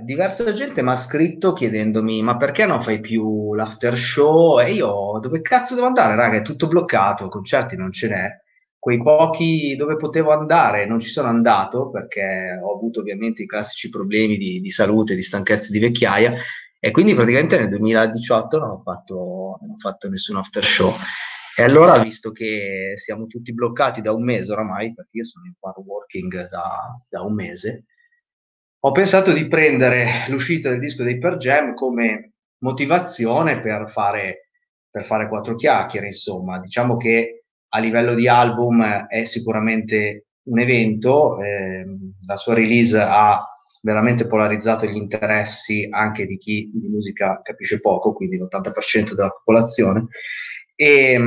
diversa gente mi ha scritto chiedendomi ma perché non fai più l'after show? E io dove cazzo devo andare, raga? È tutto bloccato, concerti non ce n'è. Quei pochi dove potevo andare non ci sono andato perché ho avuto ovviamente i classici problemi di, di salute, di stanchezza, di vecchiaia e quindi praticamente nel 2018 non ho fatto, non ho fatto nessun after show. E allora, visto che siamo tutti bloccati da un mese oramai, perché io sono in part working da, da un mese, ho pensato di prendere l'uscita del disco dei Per Jam come motivazione per fare, per fare quattro chiacchiere, insomma. Diciamo che a livello di album è sicuramente un evento, eh, la sua release ha veramente polarizzato gli interessi anche di chi di musica capisce poco, quindi l'80% della popolazione. E,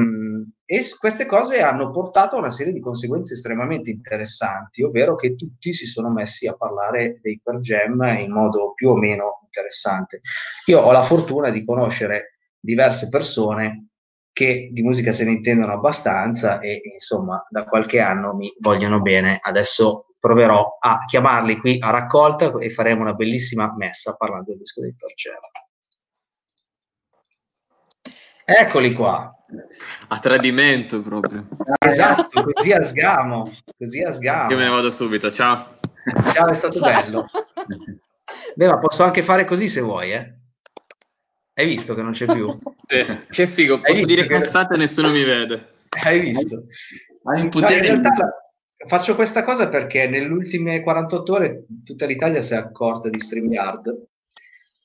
e, queste cose hanno portato a una serie di conseguenze estremamente interessanti, ovvero che tutti si sono messi a parlare dei Per Jam in modo più o meno interessante. Io ho la fortuna di conoscere diverse persone che di musica se ne intendono abbastanza e insomma da qualche anno mi vogliono bene. Adesso proverò a chiamarli qui a raccolta e faremo una bellissima messa parlando del disco dei Torcero. Eccoli qua. A tradimento proprio. Esatto, così a sgamo, così a sgamo. Io me ne vado subito, ciao. Ciao, è stato bello. Beh, ma posso anche fare così se vuoi, eh. Hai visto che non c'è più? Sì. Che figo, posso dire che... cazzate e nessuno mi vede. Hai visto? Hai un potere... No, in realtà Faccio questa cosa perché nelle ultime 48 ore tutta l'Italia si è accorta di StreamYard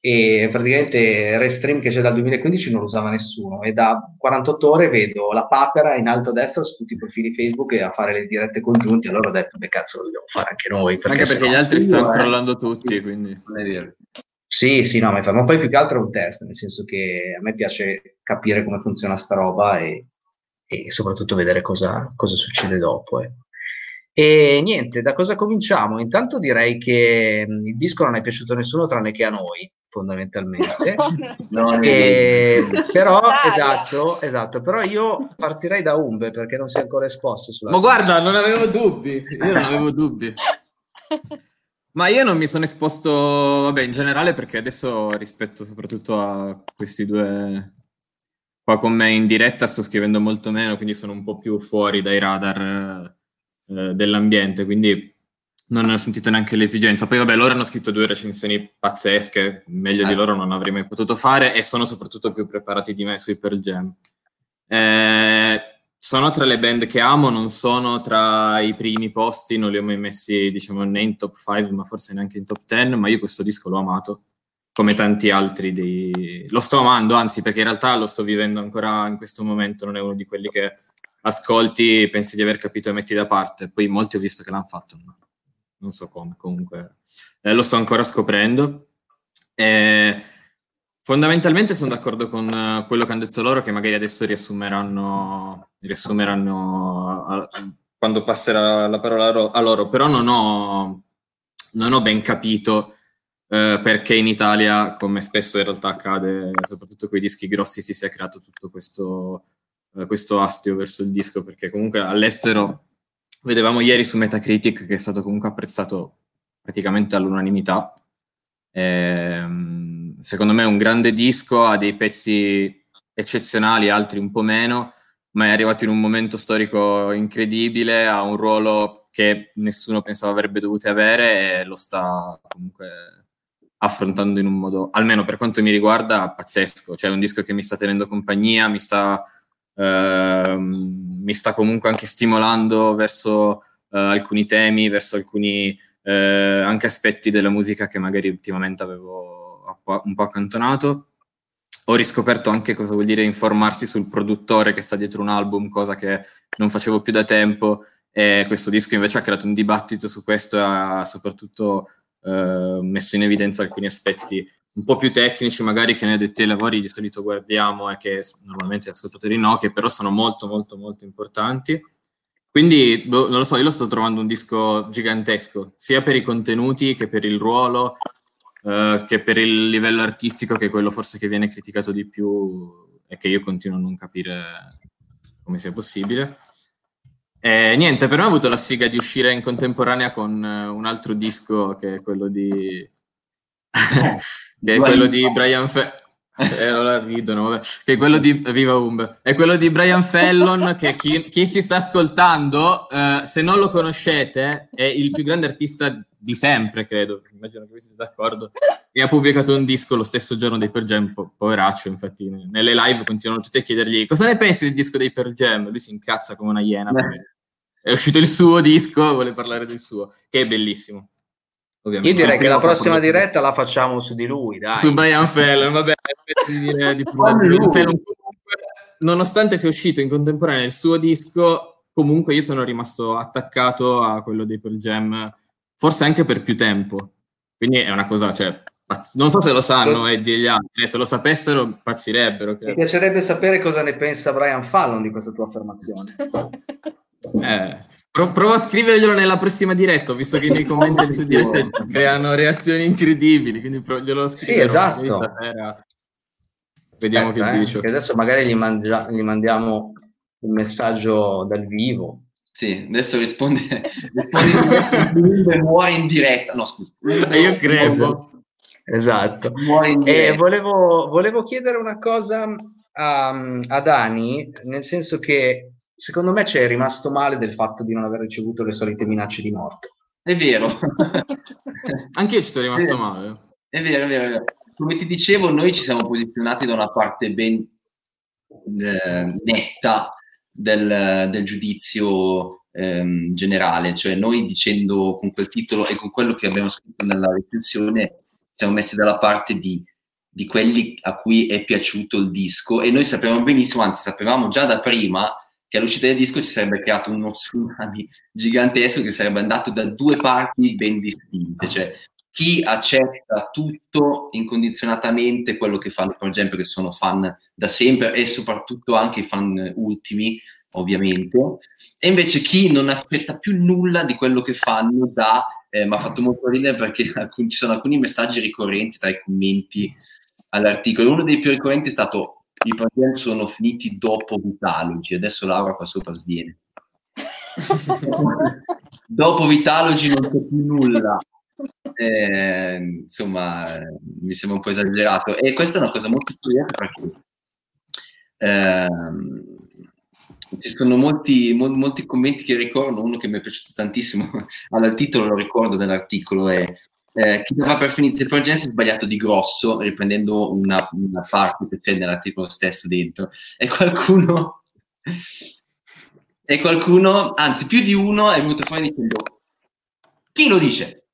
e praticamente Restream che c'è dal 2015 non lo usava nessuno e da 48 ore vedo la papera in alto a destra su tutti i profili Facebook e a fare le dirette congiunte allora ho detto beh cazzo lo dobbiamo fare anche noi perché anche perché gli altri stanno eh, crollando tutti quindi è vero sì, sì, no, ma poi più che altro è un test, nel senso che a me piace capire come funziona sta roba e, e soprattutto vedere cosa, cosa succede dopo. Eh. E niente, da cosa cominciamo? Intanto direi che mm, il disco non è piaciuto a nessuno tranne che a noi, fondamentalmente. e, però, esatto, esatto, però io partirei da Umbe perché non si è ancora esposto. Sulla Ma guarda, non avevo dubbi, io non avevo dubbi. Ma io non mi sono esposto, vabbè, in generale perché adesso rispetto soprattutto a questi due qua con me in diretta sto scrivendo molto meno, quindi sono un po' più fuori dai radar eh, dell'ambiente, quindi non ne ho sentito neanche l'esigenza. Poi vabbè, loro hanno scritto due recensioni pazzesche, meglio eh. di loro non avrei mai potuto fare e sono soprattutto più preparati di me sui Pearl Jam. Eh, sono tra le band che amo, non sono tra i primi posti, non li ho mai messi diciamo né in top 5 ma forse neanche in top 10, ma io questo disco l'ho amato come tanti altri dei... lo sto amando anzi perché in realtà lo sto vivendo ancora in questo momento non è uno di quelli che ascolti, pensi di aver capito e metti da parte. Poi molti ho visto che l'hanno fatto, ma non so come, comunque eh, lo sto ancora scoprendo. E fondamentalmente sono d'accordo con uh, quello che hanno detto loro, che magari adesso riassumeranno, riassumeranno a, a, quando passerà la parola a, loro, però non ho, non ho ben capito Uh, perché in Italia, come spesso in realtà accade, soprattutto con i dischi grossi, si sia creato tutto questo eh, questo astio verso il disco, perché comunque all'estero vedevamo ieri su Metacritic che è stato comunque apprezzato praticamente all'unanimità. E, secondo me è un grande disco, ha dei pezzi eccezionali, altri un po' meno, ma è arrivato in un momento storico incredibile, ha un ruolo che nessuno pensava avrebbe dovuto avere e lo sta comunque affrontando in un modo, almeno per quanto mi riguarda, pazzesco. Cioè è un disco che mi sta tenendo compagnia, mi sta Ehm, mi sta comunque anche stimolando verso uh, alcuni temi, verso alcuni uh, anche aspetti della musica che magari ultimamente avevo un po' accantonato. Ho riscoperto anche cosa vuol dire informarsi sul produttore che sta dietro un album, cosa che non facevo più da tempo. E questo disco invece ha creato un dibattito su questo e ha soprattutto uh, messo in evidenza alcuni aspetti un po' più tecnici, magari che nei detti ai lavori di solito guardiamo e che normalmente gli ascoltatori no, che però sono molto molto molto importanti. Quindi, boh, non lo so, io lo sto trovando un disco gigantesco, sia per i contenuti che per il ruolo, eh, che per il livello artistico, che è quello forse che viene criticato di più e che io continuo a non capire come sia possibile. E niente, per me ho avuto la sfiga di uscire in contemporanea con uh, un altro disco che è quello di che è quello di Brian Fe- eh, allora ridono, vabbè. Che è quello di Viva Umbe. È quello di Brian Fallon che chi, chi ci sta ascoltando, eh, se non lo conoscete, è il più grande artista di sempre, credo. Immagino che vi siete d'accordo. E ha pubblicato un disco lo stesso giorno dei Per Jam, po- poveraccio, infatti. Nelle live continuano tutti a chiedergli cosa ne pensi del disco dei Per Jam? Lui si incazza come una iena. È uscito il suo disco, vuole parlare del suo, che è bellissimo. Ovviamente. Io direi che la prossima diretta la facciamo su di lui, dai. Su Brian Fallon, vabbè, di dire di Brian Fallon. Nonostante sia uscito in contemporanea il suo disco, comunque io sono rimasto attaccato a quello dei Pearl Jam, forse anche per più tempo. Quindi è una cosa, cioè, non so se lo sanno e gli altri, se lo sapessero pazzirebbero. Credo. Mi piacerebbe sapere cosa ne pensa Brian Fallon di questa tua affermazione. Eh, pro- provo a scriverglielo nella prossima diretta, visto che i miei commenti su diretta creano reazioni incredibili, quindi pro- glielo scrivo. Sì, esatto. Vediamo Aspetta, che eh, dice. Che adesso magari gli, mangia- gli, mandiamo un messaggio dal vivo. Sì, adesso risponde, risponde muore in diretta. No, scusa. Io credo. Esatto. E volevo, volevo chiedere una cosa a, a Dani, nel senso che secondo me c'è rimasto male del fatto di non aver ricevuto le solite minacce di morte. È vero. Anche io ci sono rimasto è male. È vero, è vero, è vero. Come ti dicevo, noi ci siamo posizionati da una parte ben eh, netta del, del giudizio ehm, generale, cioè noi dicendo con quel titolo e con quello che abbiamo scritto nella recensione siamo messi dalla parte di, di quelli a cui è piaciuto il disco e noi sapevamo benissimo, anzi sapevamo già da prima che all'uscita del disco si sarebbe creato uno tsunami gigantesco che sarebbe andato da due parti ben distinte, cioè chi accetta tutto incondizionatamente quello che fanno per esempio che sono fan da sempre e soprattutto anche i fan ultimi ovviamente e invece chi non accetta più nulla di quello che fanno da eh, mi ha fatto molto ridere perché alcuni, ci sono alcuni messaggi ricorrenti tra i commenti all'articolo. Uno dei più ricorrenti è stato i pazienti sono finiti dopo Vitalogi, adesso Laura qua sopra sviene. dopo Vitalogi non c'è più nulla. Eh, insomma, mi sembra un po' esagerato. E questa è una cosa molto curiosa perché ehm, ci sono molti, mo- molti commenti che ricordo, uno che mi è piaciuto tantissimo, al titolo lo ricordo dell'articolo, è eh, chi dava per finire il progetto si è sbagliato di grosso, riprendendo una, una parte che c'è nell'articolo stesso dentro. E qualcuno, e qualcuno, anzi più di uno, è venuto fuori dicendo chi lo dice?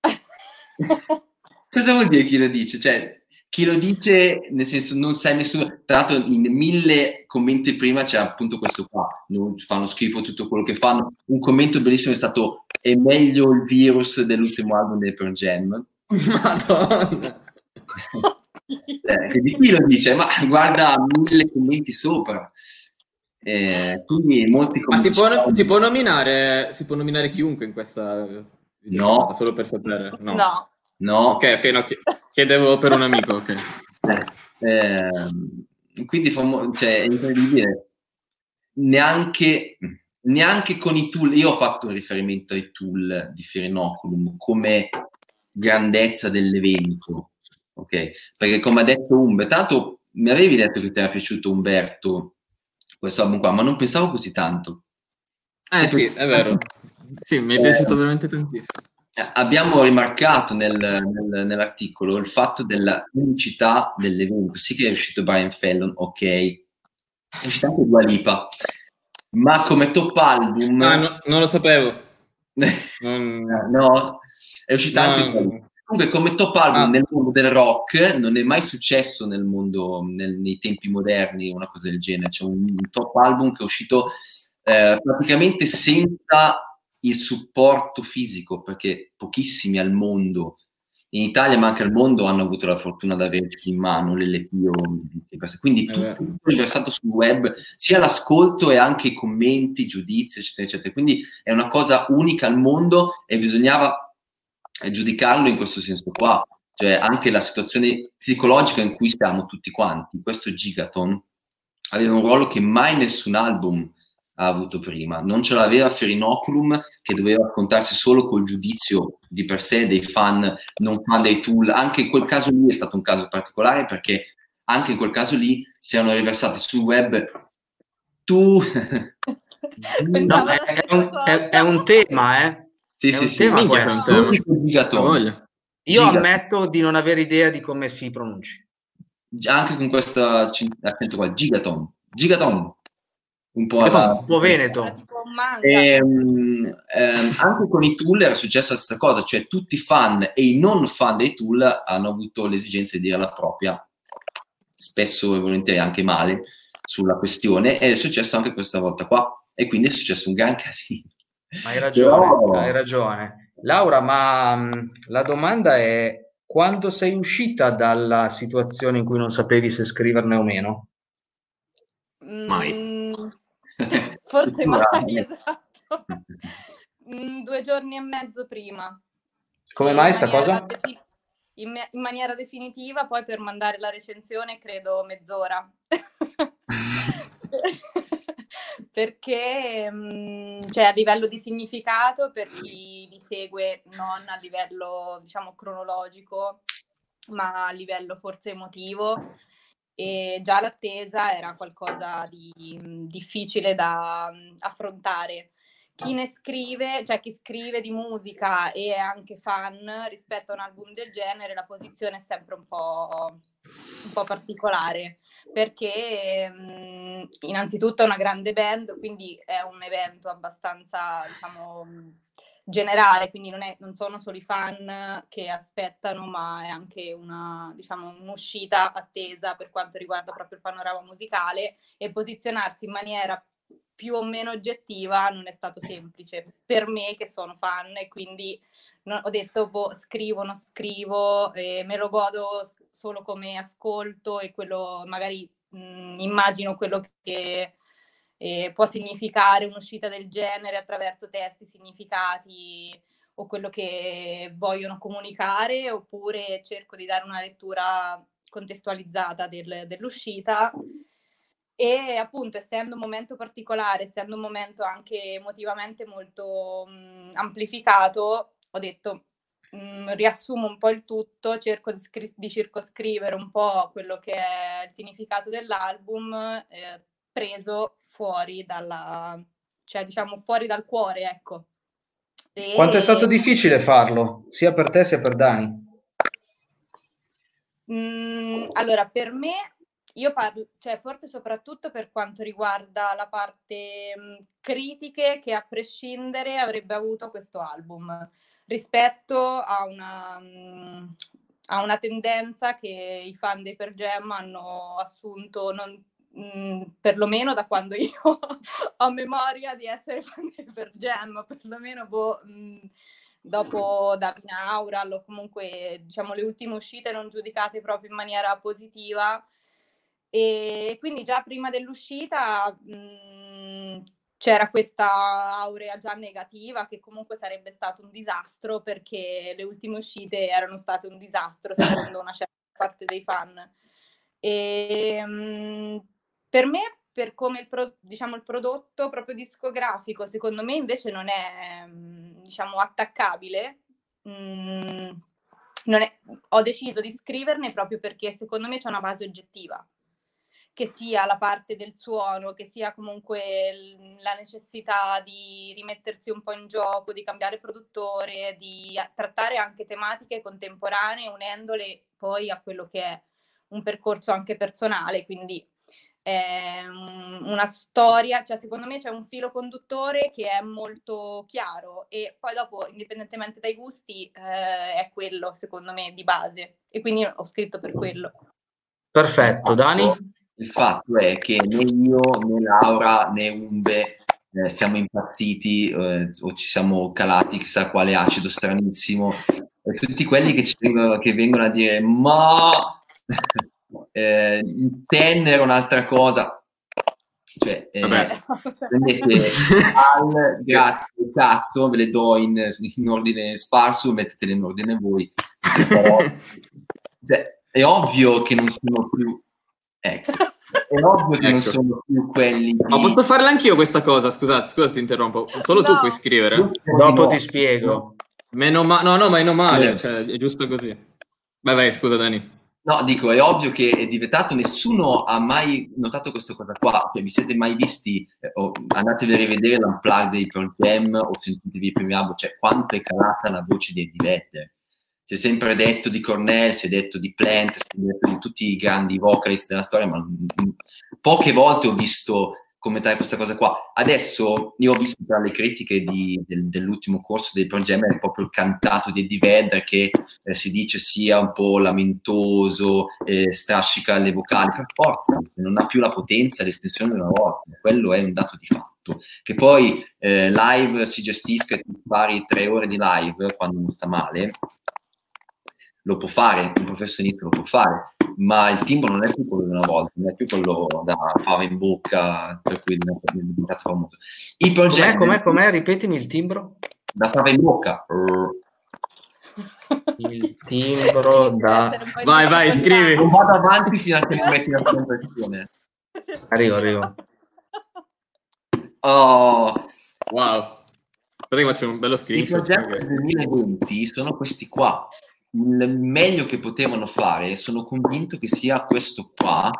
Cosa vuol dire chi lo dice? Cioè, chi lo dice, nel senso, non sai nessuno. Tra l'altro, in mille commenti prima c'è appunto questo qua: non fanno schifo tutto quello che fanno. Un commento bellissimo è stato: È meglio il virus dell'ultimo album dei Pearl Jam. Madonna. eh, di chi lo dice? Ma guarda mille commenti sopra. Eh, quindi molti Ma si può, si può, nominare, si può nominare chiunque in questa. No. Solo per sapere. No. no. No. Ok, ok, no, chiedevo per un amico, ok. Eh, quindi famo- cioè, è incredibile. Neanche, neanche con i tool, io ho fatto un riferimento ai tool di Firenoculum come grandezza dell'evento, ok? Perché come ha detto Umberto, tanto mi avevi detto che ti era piaciuto Umberto questo album qua, ma non pensavo così tanto. Eh sì, è vero. Sì, mi è piaciuto eh, veramente tantissimo abbiamo rimarcato nel, nel, nell'articolo il fatto della unicità dell'evento. Sì che è uscito Brian Fallon, ok, è uscita anche Dua Lipa, ma come top album... Ah, no, non lo sapevo. non... no, è uscita no, anche... Comunque come top album ah. nel mondo del rock non è mai successo nel mondo, nel, nei tempi moderni, una cosa del genere. C'è un, un top album che è uscito eh, praticamente senza il supporto fisico, perché pochissimi al mondo, in Italia ma anche al mondo, hanno avuto la fortuna di averci in mano l'LP quindi tutto è riversato sul web, sia l'ascolto e anche i commenti, i giudizi, eccetera, eccetera. Quindi è una cosa unica al mondo e bisognava eh, giudicarlo in questo senso qua, cioè anche la situazione psicologica in cui stiamo tutti quanti. Questo Gigaton aveva un ruolo che mai nessun album ha avuto prima. Non ce l'aveva Ferinoculum che doveva raccontarsi solo col giudizio di per sé dei fan, non fan dei tool. Anche in quel caso lì è stato un caso particolare perché anche in quel caso lì si erano riversati sul web tu... no, è, è, un, è, è, un, tema, eh? Sì, è sì, un sì. tema Minchia, questo. è un tema. Io Giga. ammetto di non avere idea di come si pronunci. Anche con questo accento qua, Gigaton. Gigaton. Un po', alla- Un po' veneto. Tipo un manga. Ehm, ehm, anche con i tool era successa la stessa cosa, cioè tutti i fan e i non fan dei tool hanno avuto l'esigenza di dire la propria, spesso e volentieri anche male, sulla questione ed è successo anche questa volta qua e quindi è successo un gran casino. Ma hai ragione, Però- hai ragione. Laura, ma mh, la domanda è quando sei uscita dalla situazione in cui non sapevi se scriverne o meno? Mai. Forse mai, esatto. Mm, due giorni e mezzo prima. Come mai sta cosa? in, me- in maniera definitiva, poi per mandare la recensione credo mezz'ora. Perché mm, cioè, a livello di significato, per chi li segue non a livello diciamo cronologico, ma a livello forse emotivo, e già l'attesa era qualcosa di difficile da affrontare. Chi ne scrive, cioè chi scrive di musica e è anche fan rispetto a un album del genere, la posizione è sempre un po', un po' particolare. Perché mh, innanzitutto è una grande band, quindi è un evento abbastanza, diciamo, generale, quindi non, è- non sono solo i fan che aspettano, ma è anche una, diciamo, un'uscita attesa per quanto riguarda proprio il panorama musicale e posizionarsi in maniera più o meno oggettiva non è stato semplice per me che sono fan e quindi no- ho detto boh, scrivo, non scrivo, eh, me lo godo solo come ascolto e quello magari mh, immagino quello che eh, può significare un'uscita del genere attraverso testi, significati o quello che vogliono comunicare oppure cerco di dare una lettura contestualizzata del- dell'uscita. E appunto, essendo un momento particolare, essendo un momento anche emotivamente molto mh, amplificato, ho detto mh, riassumo un po' il tutto, cerco di, scri- di circoscrivere un po' quello che è il significato dell'album, eh, preso fuori dalla, cioè diciamo fuori dal cuore, ecco. E- Quanto è stato difficile farlo, sia per te sia per Dani? Mm, allora, per me, io parlo, cioè forse soprattutto per quanto riguarda la parte mm, critiche che a prescindere avrebbe avuto questo album rispetto a una, mm, a una tendenza che i fan dei Per Jam hanno assunto non, mm, perlomeno da quando io ho memoria di essere fan dei Per Jam, perlomeno boh, mm, dopo Davina Aural o comunque diciamo le ultime uscite non giudicate proprio in maniera positiva. E quindi già prima dell'uscita mh, c'era questa aurea già negativa che comunque sarebbe stato un disastro perché le ultime uscite erano state un disastro secondo una certa parte dei fan. E mh, per me per come il, pro- diciamo, il prodotto proprio discografico, secondo me invece non è mh, diciamo, attaccabile. Mm, è- ho deciso di scriverne proprio perché secondo me c'è una base oggettiva, che sia la parte del suono, che sia comunque la necessità di rimettersi un po' in gioco, di cambiare produttore, di trattare anche tematiche contemporanee unendole poi a quello che è un percorso anche personale, quindi è un- una storia, cioè secondo me c'è un filo conduttore che è molto chiaro e poi dopo, indipendentemente dai gusti, eh, è quello secondo me di base e quindi ho scritto per quello. Perfetto, Dani? Il fatto è che né io, né Laura, né Umbe eh, siamo impazziti eh, o ci siamo calati chissà quale acido stranissimo. E tutti quelli che, ci vengono, che vengono a dire ma eh, Ten era un'altra cosa. Cioè, eh, prendete al, grazie, cazzo, ve le do in, in ordine sparso, mettetele in ordine voi. Però, cioè, è ovvio che non sono più... Ecco, è ovvio che Ecco. non sono più quelli di... Ma posso farla anch'io questa cosa? Scusa, scusa, ti interrompo. Solo tu No. puoi scrivere. Dopo ti spiego. Meno ma- no, no, meno male, Sì. cioè, è giusto così. Vai, vai, scusa Dani. No, dico, è ovvio che è diventato, nessuno ha mai notato questa cosa qua, cioè vi siete mai visti, eh, o andatevi a rivedere l'unplug dei Pearl Jam o sentitevi il primo album, cioè quanto è calata la voce di Eddie Vedder. Si è sempre detto di Cornell, si è detto di Plant, si è detto di tutti i grandi vocalist della storia, ma mm, poche volte ho visto commentare questa cosa qua. Adesso io ho visto tra le critiche di- del- dell'ultimo corso dei è proprio il cantato di Eddie Vedder che eh, si dice sia un po' lamentoso, eh, strascica le vocali, per forza, non ha più la potenza e l'estensione una volta, quello è un dato di fatto. Che poi eh, live si gestisca e fai tre ore di live quando non sta male, lo può fare, un professionista lo può fare, ma il timbro non è più quello di una volta, non è più quello da fava in bocca, per cui è diventato famoso. Il Com'è, progetto com'è, com'è? Ripetimi il timbro. da fava in bocca. Il timbro da... Vai, vai, scrivi. Non vado avanti fino a che non metti la conversione. Arrivo, arrivo. Oh, Wow. Aspetta che faccio un bello I screenshot. progetti perché- del 2020 sono questi qua. Il meglio che potevano fare, sono convinto che sia questo qua,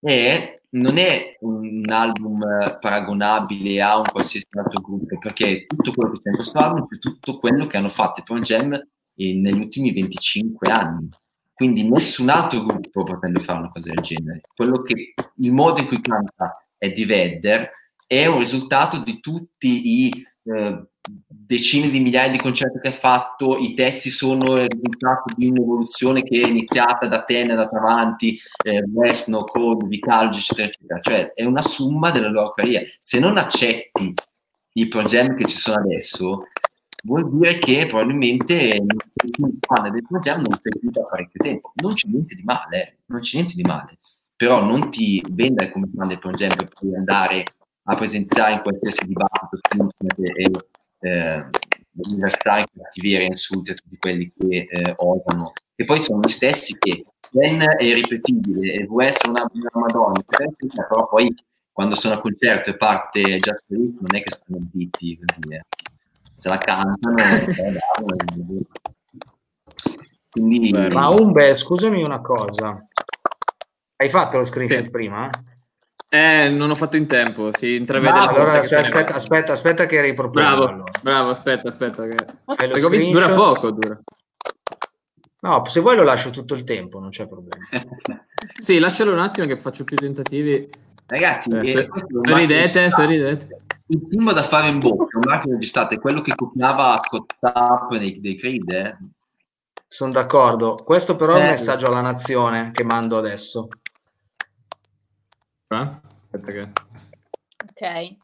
e non è un album eh, paragonabile a un qualsiasi altro gruppo, perché tutto quello che c'è in questo album è tutto quello che hanno fatto i Pearl Jam eh, negli ultimi 25 anni. Quindi nessun altro gruppo potrebbe fare una cosa del genere. Quello che, il modo in cui canta Eddie Vedder è un risultato di tutti i eh, decine di migliaia di concerti che ha fatto, i testi sono il risultato di un'evoluzione che è iniziata da te, è andata avanti, eh, West, No Code, Vitalgi, eccetera, eccetera. Cioè è una somma della loro carriera. Se non accetti i progetti che ci sono adesso, vuol dire che probabilmente non del progetto, non sei più da parecchio tempo. Non c'è niente di male, eh, non c'è niente di male. Però non ti vendere come fan del progetto per andare a presenziare in qualsiasi dibattito su internet e eh, riversare cattiveria e insulti a tutti quelli che eh, odiano. E poi sono gli stessi che Ben è irripetibile e vuoi essere una, una madonna, però poi quando sono a concerto e parte It non è che stanno zitti, eh. se la cantano, se la danno, e- quindi. Ma Umbe, scusami una cosa. Hai fatto lo screenshot Sì. prima? Eh, non ho fatto in tempo, si intravede Ah, la allora ne aspetta, aspetta, aspetta che ripropongo. Bravo, allora. bravo, aspetta, aspetta. Che... Perché ho visto dura poco, dura. No, se vuoi lo lascio tutto il tempo, non c'è problema. Sì, lascialo un attimo che faccio più tentativi. ragazzi, Eh, eh, se- sorridete, sorridete. Il primo da fare in bocca, un marchio registrato, è quello che copiava Scott Up dei, dei Creed, eh? Sono d'accordo. Questo però è un Eh, messaggio alla nazione che mando adesso. Eh? Aspetta che... Ok.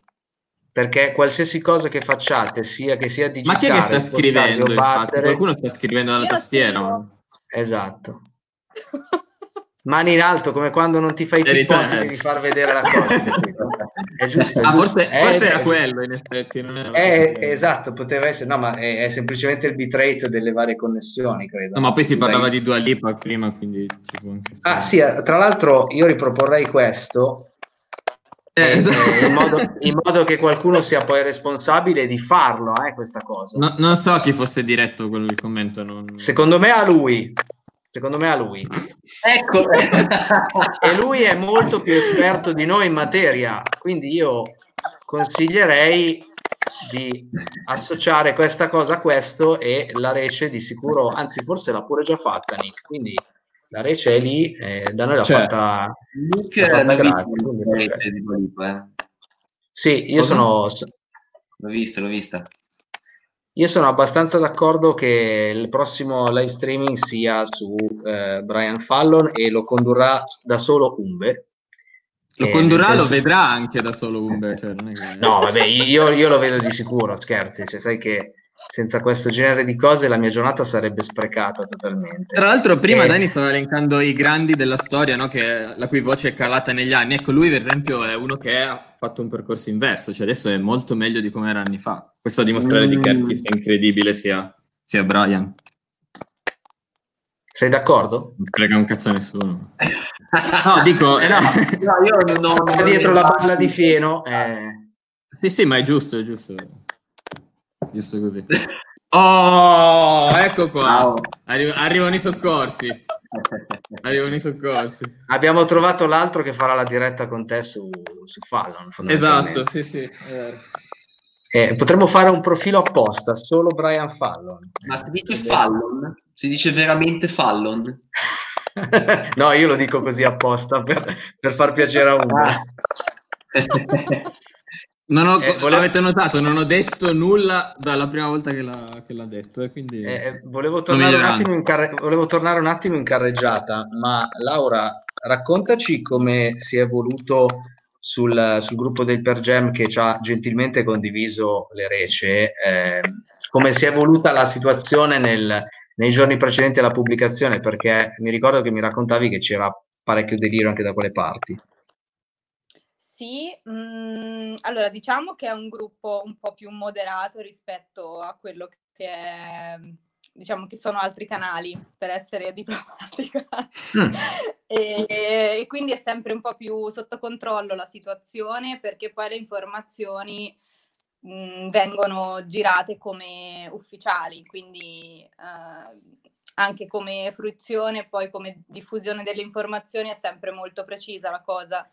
Perché qualsiasi cosa che facciate, sia che sia Ma digitale, chi è che sta scrivendo? battere, Qualcuno sta scrivendo dalla tastiera. scrivo. ma- esatto. Mani in alto, come quando non ti fai i eh. devi far vedere la cosa. È giusto. è Ah, giusto. forse, Eh, forse eh, era quello, in effetti. Eh, esatto, poteva essere, no, ma è, è semplicemente il bitrate delle varie connessioni, credo. No, ma poi si parlava Dai. di Dua Lipa prima, quindi Ah, sì, eh, tra l'altro io riproporrei questo Eh, eh, esatto. in, modo, in modo che qualcuno sia poi responsabile di farlo, eh, questa cosa. No- non so chi fosse diretto quello il commento. Non... Secondo me a lui. Secondo me a lui. Ecco, E lui è molto più esperto di noi in materia, quindi io consiglierei di associare questa cosa a questo e la rece di sicuro, anzi forse l'ha pure già fatta Nick, quindi la rece è lì, eh, da noi l'ha Cioè, fatta... Nick l'ha fatta gratis, visto, quindi rete di Lipa, eh. Sì, io Cosa? sono, L'ho vista, l'ho vista. Io sono abbastanza d'accordo che il prossimo live streaming sia su eh, Brian Fallon e lo condurrà da solo Umbe. Lo Eh, condurrà, nel lo senso- vedrà anche da solo Umbe. Cioè, non è che- No, vabbè, io, io lo vedo di sicuro, scherzi, cioè, sai che senza questo genere di cose la mia giornata sarebbe sprecata totalmente. Tra l'altro, prima Eh. Dani stava elencando i grandi della storia, no? che- la cui voce è calata negli anni. Ecco, lui, per esempio, è uno che ha fatto un percorso inverso, cioè adesso è molto meglio di come era anni fa. Questo a dimostrare di che Mm. artista incredibile sia, sia Brian. Sei d'accordo? Non frega un cazzo a nessuno. No, dico... Eh, no. No, io non ho... Dietro la palla di fieno. eh. Sì, sì, ma è giusto, è giusto. Giusto così. Oh, ecco qua. Arri- arrivano i soccorsi. Arrivano i soccorsi. Abbiamo trovato l'altro che farà la diretta con te su, su Fallon. Esatto, sì, sì. Eh, potremmo fare un profilo apposta, solo Brian Fallon. Ma si dice Fallon? Si dice veramente Fallon? no, io lo dico così apposta per, per far piacere a uno. Non ho, Eh, volevo- Avete notato, non ho detto nulla dalla prima volta che l'ha, che l'ha detto. E quindi... Eh, volevo, tornare un miglioreranno. attimo in carre- volevo tornare un attimo in carreggiata, ma Laura, raccontaci come si è evoluto sul, sul gruppo del Per Jam che ci ha gentilmente condiviso le rece, eh, come si è evoluta la situazione nel- nei giorni precedenti alla pubblicazione, perché mi ricordo che mi raccontavi che c'era parecchio delirio anche da quelle parti. Sì, mm, allora diciamo che è un gruppo un po' più moderato rispetto a quello che è, diciamo che sono altri canali, per essere diplomatica. Mm. E, e quindi è sempre un po' più sotto controllo la situazione perché poi le informazioni mh, vengono girate come ufficiali, quindi eh, anche come fruizione, poi come diffusione delle informazioni è sempre molto precisa la cosa.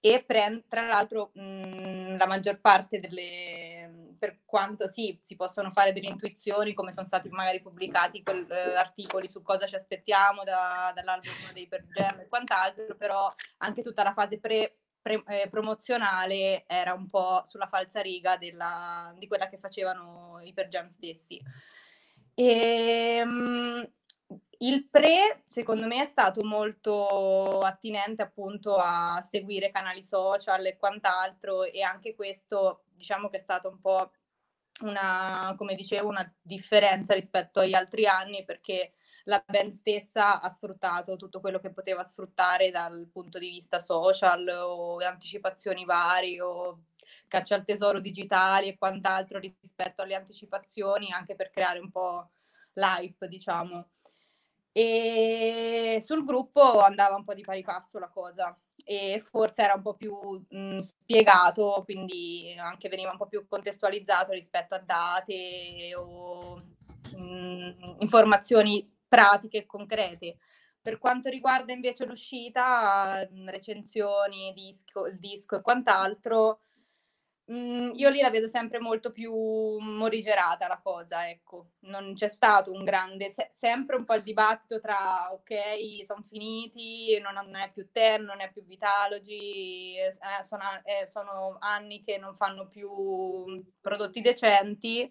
E pre- tra l'altro mh, la maggior parte delle, per quanto sì, si possono fare delle intuizioni, come sono stati magari pubblicati quel, eh, articoli su cosa ci aspettiamo da- dall'album dei Per Jam e quant'altro, però anche tutta la fase pre- pre- eh, promozionale era un po' sulla falsa riga della- di quella che facevano i Per Jam stessi. E, mh, il pre, secondo me, è stato molto attinente appunto a seguire canali social e quant'altro e anche questo diciamo che è stato un po' una, come dicevo, una differenza rispetto agli altri anni perché la band stessa ha sfruttato tutto quello che poteva sfruttare dal punto di vista social o anticipazioni varie o caccia al tesoro digitali e quant'altro rispetto alle anticipazioni anche per creare un po' l'hype, diciamo. E sul gruppo andava un po' di pari passo la cosa e forse era un po' più mh, spiegato, quindi anche veniva un po' più contestualizzato rispetto a date o mh, informazioni pratiche e concrete. Per quanto riguarda invece l'uscita, mh, recensioni, disco, disco e quant'altro, mh, io lì la vedo sempre molto più morigerata la cosa, ecco. Non c'è stato un grande, se- sempre un po' il dibattito tra ok, sono finiti, non, non è più Ten, non è più Vitalogy, eh, sono, a- eh, sono anni che non fanno più prodotti decenti,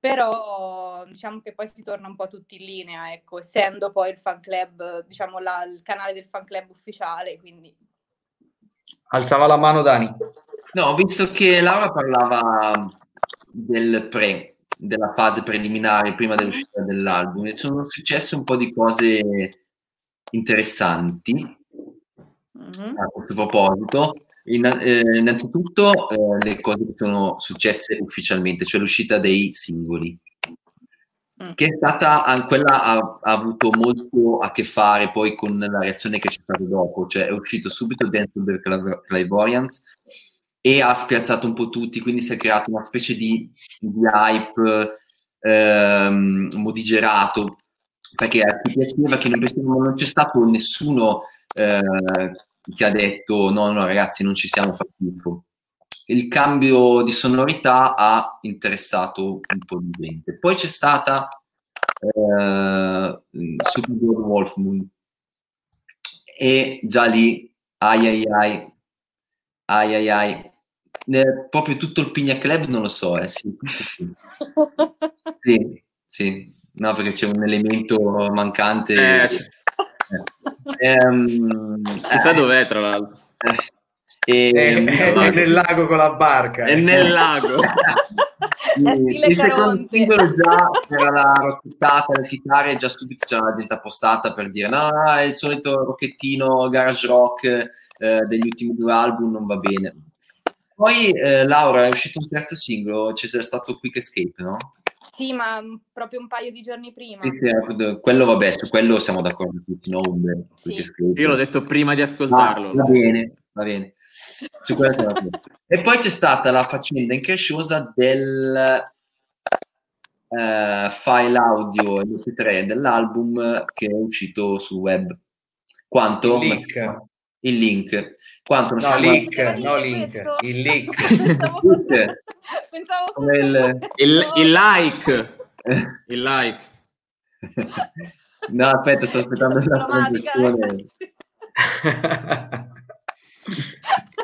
però diciamo che poi si torna un po' tutti in linea, ecco, essendo poi il fan club, diciamo la- il canale del fan club ufficiale, quindi Alzava la mano Dani. No, visto che Laura parlava del pre, della fase preliminare prima dell'uscita dell'album e sono successe un po' di cose interessanti mhm. a questo proposito. Inna- eh, innanzitutto eh, le cose che sono successe ufficialmente, cioè l'uscita dei singoli, Mm. che è stata, quella ha, ha avuto molto a che fare poi con la reazione che c'è stata dopo, cioè è uscito subito dentro del Clav- Clairvoyance e ha spiazzato un po' tutti, quindi si è creata una specie di, di hype ehm, modigerato, perché a chi piaceva, a chi non non c'è stato nessuno eh, che ha detto no, no ragazzi non ci siamo fatti schifo. Il cambio di sonorità ha interessato un po' di gente. Poi c'è stata eh, Super Good Wolf Moon e già lì ai ai ai ai ai ai Eh, proprio tutto il Pigna Club non lo so eh, sì, sì, sì. Sì, no perché c'è un elemento mancante Eh, Eh, ehm, chissà eh, dov'è, tra l'altro. eh, È, e- è nel lago con la barca. È nel lago. È il secondo singolo già era la rocchettata, le chitarre, già subito c'era la gente appostata per dire no, no, è il solito rocchettino garage rock eh, degli ultimi due album, non va bene. Poi eh, Laura è uscito un terzo singolo, c'è stato Quick Escape, no? Sì, ma proprio un paio di giorni prima. Sì, sì, quello vabbè, su quello siamo d'accordo tutti, no? Umbe, Sì. Io l'ho detto prima di ascoltarlo. Ah, va bene, va bene. Su quello siamo e poi c'è stata la faccenda incresciosa del eh, file audio MP3 dell'album che è uscito sul web. Quanto? Il leak. Il link. Quanto? No, leak, Poteva no link, questo? il leak. Pensavo. Pensavo Come il- Il, il like. Il like. no, aspetta, sto aspettando la transizione.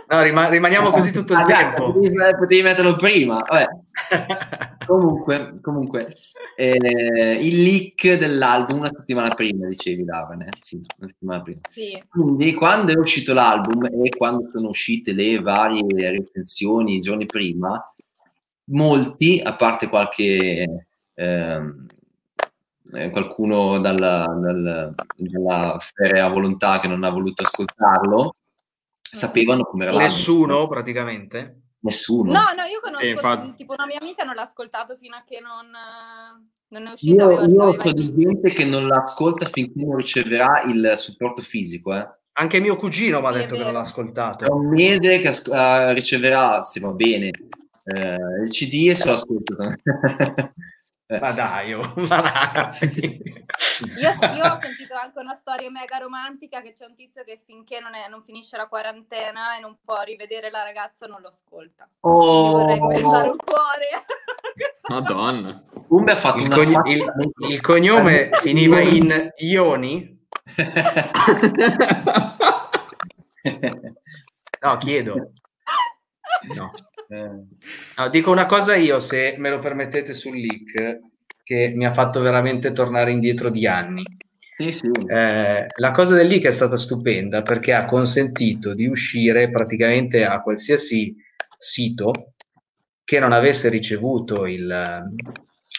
no, rima- rimaniamo così tutto il Ah, dai, tempo. Potevi, potevi metterlo prima. Vabbè. Comunque, comunque eh, il leak dell'album una settimana prima, dicevi Davane. Sì, una settimana prima. Sì, Quindi quando è uscito l'album e quando sono uscite le varie recensioni i giorni prima, molti, a parte qualche ehm, eh, qualcuno dalla, dal- dalla ferrea volontà che non ha voluto ascoltarlo, sapevano come era. Nessuno praticamente. Nessuno. No, no, io conosco Sì, infatti. tipo una mia amica non l'ha ascoltato fino a che non, non è uscito. Io, i di gente che non l'ascolta finché non riceverà il supporto fisico. Eh. Anche mio cugino mi ha è detto che non l'ha ascoltato. un mese che as- eh, riceverà, se va bene, eh, il CD e se lo ascolta. Eh, Ma dai, oh, ma dai. Io, io ho sentito anche una storia mega romantica che c'è un tizio che finché non, è- non finisce la quarantena e non può rivedere la ragazza non lo ascolta. Io vorrei Oh, un cuore. Madonna. Umbe ha fatto Il, una cogn- il- il cognome finiva in Ioni? No, chiedo. No. Eh, No, dico una cosa io, se me lo permettete, sul leak, che mi ha fatto veramente tornare indietro di anni. sì, sì. Eh, la cosa del leak è stata stupenda perché ha consentito di uscire praticamente a qualsiasi sito che non avesse ricevuto il,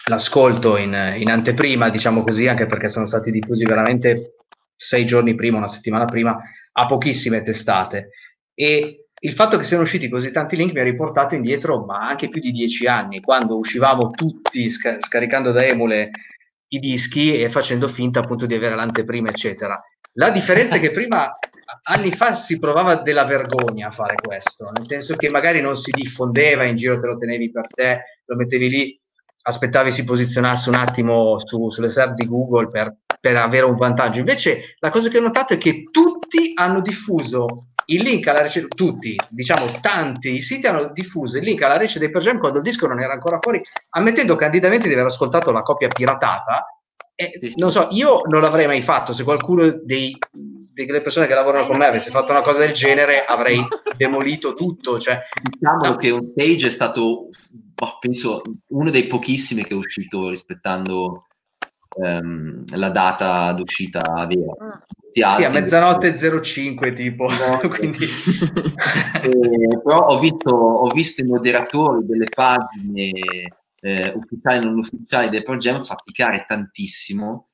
l'ascolto in, in anteprima, diciamo così, anche perché sono stati diffusi veramente sei giorni prima, una settimana prima, a pochissime testate. E il fatto che siano usciti così tanti link mi ha riportato indietro, ma anche più di dieci anni, quando uscivamo tutti sca- scaricando da Emule i dischi e facendo finta appunto di avere l'anteprima, eccetera. La differenza è che prima, anni fa, si provava della vergogna a fare questo, nel senso che magari non si diffondeva, in giro te lo tenevi per te, lo mettevi lì, aspettavi si posizionasse un attimo su- sulle server di Google per, per avere un vantaggio. Invece la cosa che ho notato è che tutti hanno diffuso il link alla rece, tutti, diciamo tanti siti hanno diffuso il link alla rece dei Per Jam quando il disco non era ancora fuori, ammettendo candidamente di aver ascoltato la copia piratata. E, Sì, sì. non so, io non l'avrei mai fatto. Se qualcuno dei- delle persone che lavorano con me avesse fatto una cosa del genere, avrei demolito tutto. Cioè, Diciamo No. che un page è stato, boh, penso, uno dei pochissimi che è uscito rispettando ehm, la data d'uscita vera. Tutti sì, a mezzanotte 05 tipo. No. Quindi... Eh, però ho visto, ho visto i moderatori delle pagine eh, ufficiali e non ufficiali del Pro Jam faticare tantissimo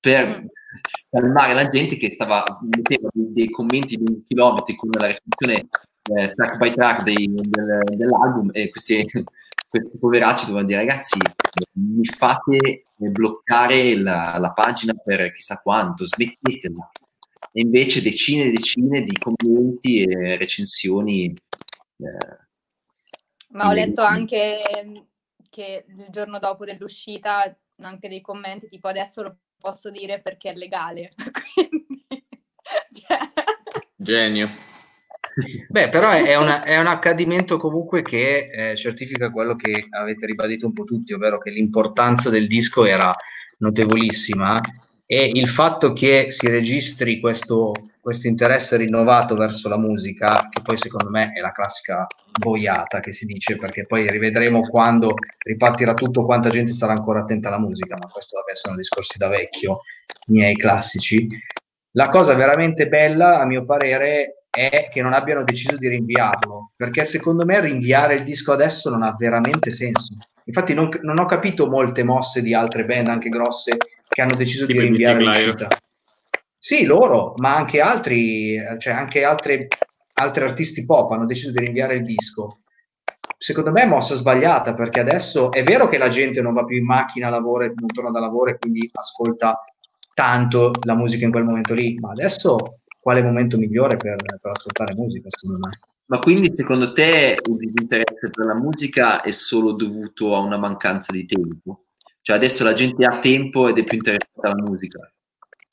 per Mm. calmare la gente che stava metteva dei, dei commenti di un chilometro con la recensione eh, track by track dei- del- dell'album e questi, questi poveracci dovevano dire ragazzi mi fate bloccare la, la pagina per chissà quanto smettetela e invece decine e decine di commenti e recensioni eh, Ma ho letto anche che il giorno dopo dell'uscita anche dei commenti tipo adesso lo posso dire perché è legale. Quindi, cioè, Genio. Beh, però è, una- è un accadimento comunque che eh, certifica quello che avete ribadito un po' tutti, ovvero che l'importanza del disco era notevolissima e il fatto che si registri questo, questo interesse rinnovato verso la musica, che poi secondo me è la classica boiata che si dice, perché poi rivedremo quando ripartirà tutto quanta gente sarà ancora attenta alla musica, ma questo vabbè sono discorsi da vecchio, miei classici. La cosa veramente bella, a mio parere, è che non abbiano deciso di rinviarlo, perché secondo me rinviare il disco adesso non ha veramente senso. Infatti non, non ho capito molte mosse di altre band, anche grosse, che hanno deciso di Tipo i rinviare l'uscita. Sì, loro, ma anche altri, cioè anche altre, altri artisti pop hanno deciso di rinviare il disco. secondo me è mossa sbagliata perché adesso è vero che la gente non va più in macchina, lavora e non torna da lavoro e quindi ascolta tanto la musica in quel momento lì, ma adesso quale momento migliore per, per ascoltare musica secondo me? Ma quindi secondo te il disinteresse per la musica è solo dovuto a una mancanza di tempo? Cioè adesso la gente ha tempo ed è più interessata alla musica?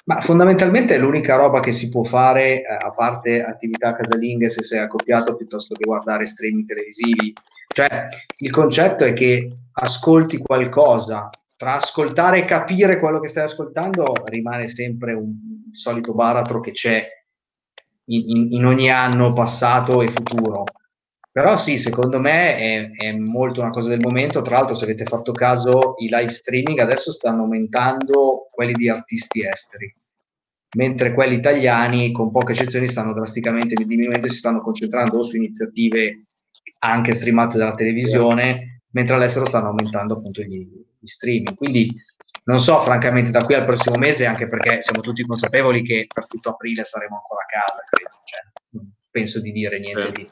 Ma fondamentalmente è l'unica roba che si può fare, eh, a parte attività casalinghe se sei accoppiato, piuttosto che guardare streaming televisivi. Cioè, il concetto è che ascolti qualcosa, tra ascoltare e capire quello che stai ascoltando rimane sempre un solito baratro che c'è in, in, ogni anno passato e futuro. Però sì, secondo me è, è, molto una cosa del momento. Tra l'altro, se avete fatto caso, i live streaming adesso stanno aumentando quelli di artisti esteri, mentre quelli italiani, con poche eccezioni, stanno drasticamente diminuendo e si stanno concentrando su iniziative anche streamate dalla televisione, mentre all'estero stanno aumentando appunto gli, gli streaming. Quindi non so, francamente, da qui al prossimo mese, anche perché siamo tutti consapevoli che per tutto aprile saremo ancora a casa, credo. Cioè, non penso di dire niente di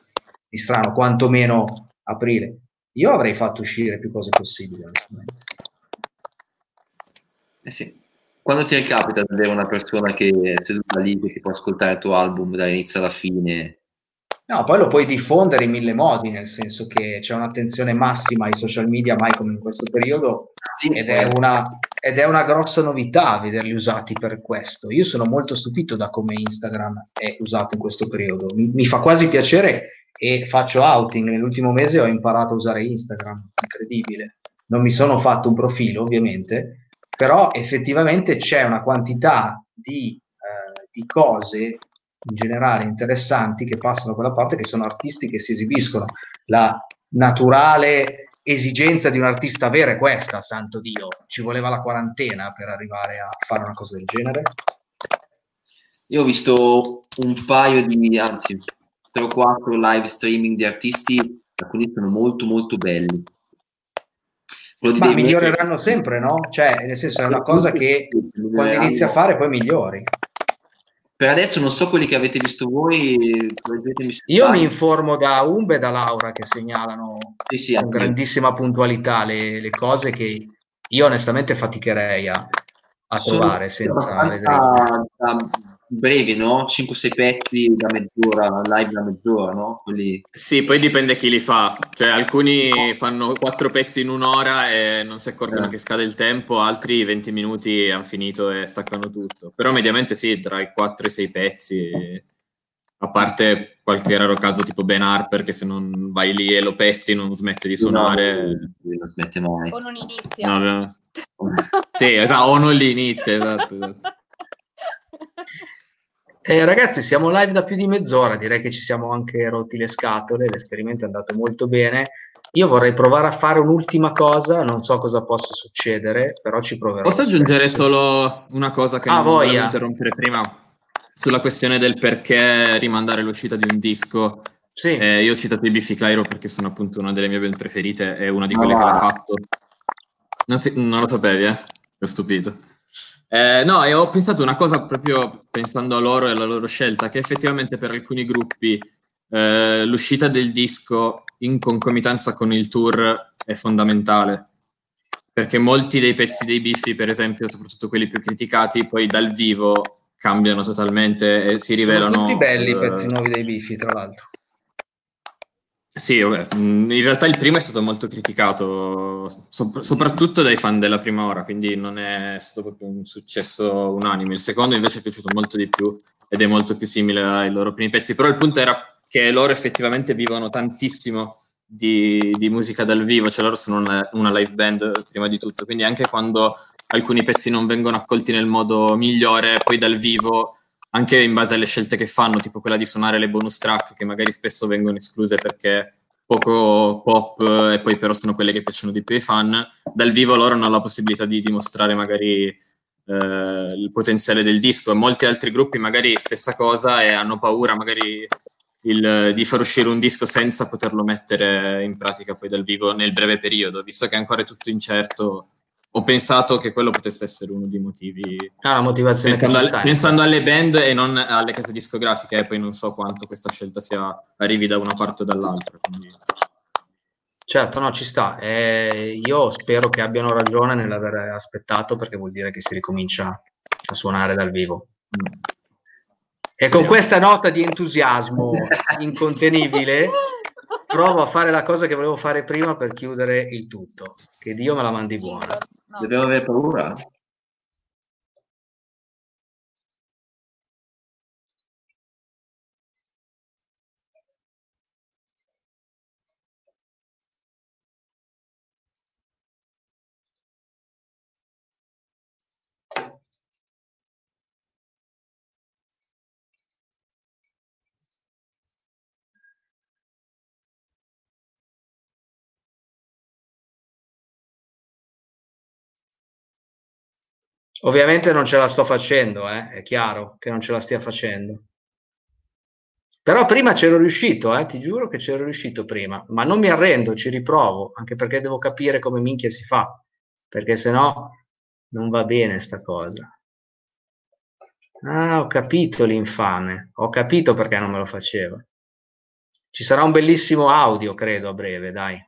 di strano, quantomeno aprile. Io avrei fatto uscire più cose possibili, onestamente. Eh sì. Quando ti capita di avere una persona che è seduta lì, che ti può ascoltare il tuo album dall'inizio alla fine? No, poi lo puoi diffondere in mille modi, nel senso che c'è un'attenzione massima ai social media, mai come in questo periodo, ed, è una, ed, è una, grossa novità vederli usati per questo. Io sono molto stupito da come Instagram è usato in questo periodo. Mi, mi fa quasi piacere e faccio outing. Nell'ultimo mese ho imparato a usare Instagram, incredibile. Non mi sono fatto un profilo, ovviamente, però effettivamente c'è una quantità di, eh, di cose in generale interessanti che passano da quella parte, che sono artisti che si esibiscono. La naturale esigenza di un artista vero è questa, santo Dio. Ci voleva la quarantena per arrivare a fare una cosa del genere? Io ho visto un paio di, anzi, 3 o 4 live streaming di artisti, alcuni sono molto molto belli. Ma miglioreranno mettere... sempre, no? Cioè, nel senso, è una cosa che quando inizi a fare poi migliori. Per adesso non so quelli che avete visto voi. Io mi informo da Umbe e da Laura che segnalano sì, sì, con grandissima puntualità le, le, cose che io onestamente faticherei a, a trovare senza vedere brevi, no? 5-6 pezzi da mezz'ora, live da mezz'ora, no? Quelli... Sì, poi dipende chi li fa. Cioè, alcuni fanno 4 pezzi in un'ora e non si accorgono eh. che scade il tempo, altri 20 minuti hanno finito e staccano tutto. Però mediamente sì, tra i 4 e i 6 pezzi, a parte qualche raro caso tipo Ben Harper che se non vai lì e lo pesti non smette di suonare. No, non smette mai. O non inizia. No, sì, esatto, o non li inizia, esatto. esatto. Eh, ragazzi, siamo live da più di mezz'ora, direi che ci siamo anche rotti le scatole, l'esperimento è andato molto bene. Io vorrei provare a fare un'ultima cosa, non so cosa possa succedere, però ci proverò. Posso aggiungere solo una cosa che ah, non voglio interrompere prima? Sulla questione del perché rimandare l'uscita di un disco. Sì. Eh, io ho citato i Biffy Clyro perché sono appunto una delle mie band preferite e una di quelle ah. che l'ha fatto. Non, si, non lo sapevi, eh? Ti ho stupito. Eh, no, e ho pensato una cosa proprio pensando a loro e alla loro scelta, che effettivamente per alcuni gruppi eh, l'uscita del disco in concomitanza con il tour è fondamentale. Perché molti dei pezzi dei biffi, per esempio, soprattutto quelli più criticati, poi dal vivo cambiano totalmente e si rivelano. Sono tutti belli i pezzi nuovi dei biffi, tra l'altro. Sì, vabbè. Mm, in realtà il primo è stato molto criticato, so- soprattutto dai fan della prima ora, quindi non è stato proprio un successo unanime. Il secondo invece è piaciuto molto di più ed è molto più simile ai loro primi pezzi, però il punto era che loro effettivamente vivono tantissimo di, di musica dal vivo, cioè loro sono una, una live band prima di tutto, quindi anche quando alcuni pezzi non vengono accolti nel modo migliore, poi dal vivo anche in base alle scelte che fanno, tipo quella di suonare le bonus track che magari spesso vengono escluse perché poco pop e poi però sono quelle che piacciono di più ai fan, dal vivo loro hanno la possibilità di dimostrare magari eh, il potenziale del disco. E molti altri gruppi magari stessa cosa e hanno paura magari il, di far uscire un disco senza poterlo mettere in pratica poi dal vivo nel breve periodo, visto che ancora è tutto incerto ho pensato che quello potesse essere uno dei motivi. Ah, la motivazione pensando, al, pensando alle band e non alle case discografiche, e poi non so quanto questa scelta sia, arrivi da una parte o dall'altra. Quindi... Certo, no, ci sta. Eh, io spero che abbiano ragione nell'aver aspettato perché vuol dire che si ricomincia a suonare dal vivo. E con questa nota di entusiasmo incontenibile provo a fare la cosa che volevo fare prima per chiudere il tutto. Che Dio me la mandi buona. Dobbiamo avere paura? Ovviamente non ce la sto facendo, eh? è chiaro che non ce la stia facendo. Però prima c'ero riuscito, eh? ti giuro che c'ero riuscito prima, ma non mi arrendo, ci riprovo, anche perché devo capire come minchia si fa, perché se no non va bene sta cosa. Ah, ho capito l'infame, ho capito perché non me lo faceva. Ci sarà un bellissimo audio, credo, a breve, dai.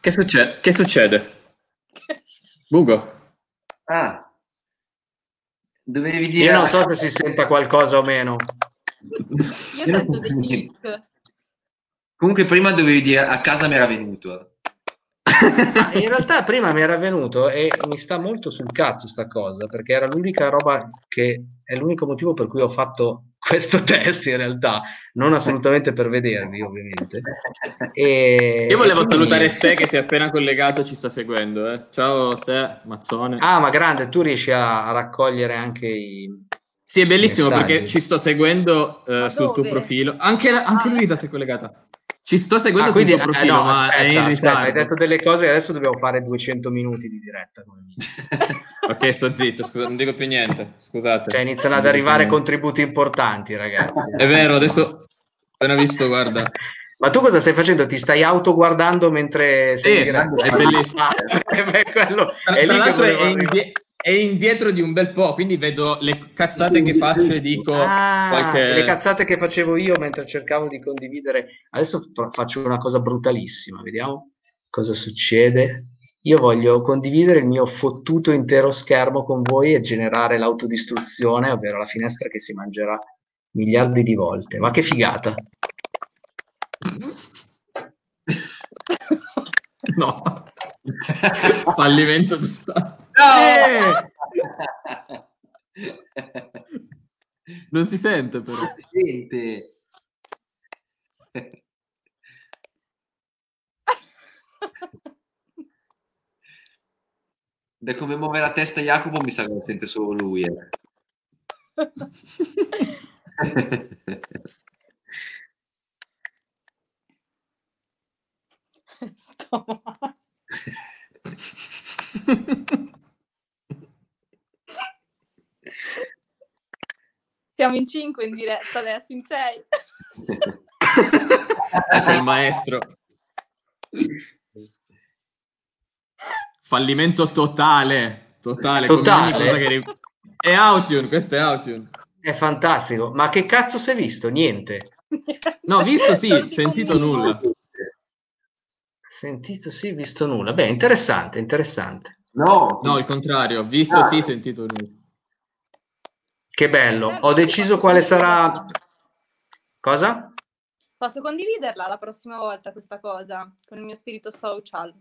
Che, succede? che succede? Bugo. Ah. Dovevi dire... Io non so se si senta qualcosa o meno. Io sento dei Comunque prima dovevi dire a casa mi era venuto. in realtà prima mi era venuto e mi sta molto sul cazzo sta cosa, perché era l'unica roba che è l'unico motivo per cui ho fatto questo test in realtà, non assolutamente per vedervi ovviamente. E, Io volevo quindi... salutare Ste che si è appena collegato, ci sta seguendo. Eh. Ciao Ste, Mazzone. Ah, ma grande, tu riesci a, a raccogliere anche i... Sì, è bellissimo messaggi. perché ci sto seguendo uh, sul tuo profilo. Anche, anche ah, Luisa si è collegata. Ci sto seguendo ah, quindi, sul tuo profilo, eh, no, ma aspetta, è in aspetta, Hai detto delle cose e adesso dobbiamo fare 200 minuti di diretta. ok, sto zitto, scusa, non dico più niente, scusate. Cioè iniziano ad arrivare contributi importanti, ragazzi. È vero, adesso appena visto, guarda. Ma tu cosa stai facendo? Ti stai autoguardando mentre sei sì, È bellissimo. Beh, quello, tra, è è, indie- è, indietro di un bel po', quindi vedo le cazzate sì, che faccio e dico ah, qualche... le cazzate che facevo io mentre cercavo di condividere. Adesso faccio una cosa brutalissima, vediamo cosa succede. Io voglio condividere il mio fottuto intero schermo con voi e generare l'autodistruzione, ovvero la finestra che si mangerà miliardi di volte. Ma che figata! no, fallimento totale. No! Non si sente però. Non si sente. Da come muove la testa Jacopo mi sa che lo sente solo lui. Eh. Sto Siamo in cinque in diretta adesso, in sei. Sei il maestro. Fallimento totale, totale. totale. Che... È Outune, questo è Outune. È fantastico. Ma che cazzo si è visto? Niente. No, visto sì, sentito nulla. Sentito sì, visto nulla. Beh, interessante, interessante. No, no, il contrario, visto ah. sì, sentito nulla. Che bello. Ho deciso quale sarà... Cosa? Posso condividerla la prossima volta questa cosa con il mio spirito social?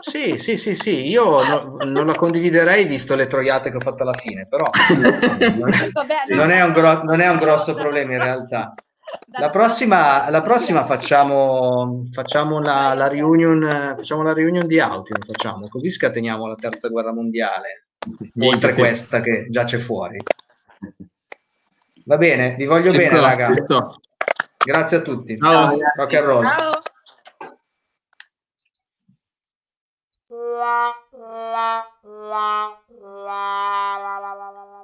Sì, sì, sì, sì. Io no, non la condividerei visto le troiate che ho fatto alla fine, però non è, un, gro- non è un grosso problema in realtà. La prossima, la prossima facciamo, facciamo la, la, reunion, facciamo la reunion di Outio, facciamo, così scateniamo la terza guerra mondiale, oltre sì. questa che già c'è fuori. Va bene, vi voglio C'è bene, pronto, raga. Grazie a tutti. Ciao. Rock and roll. Ciao. la la la la la la la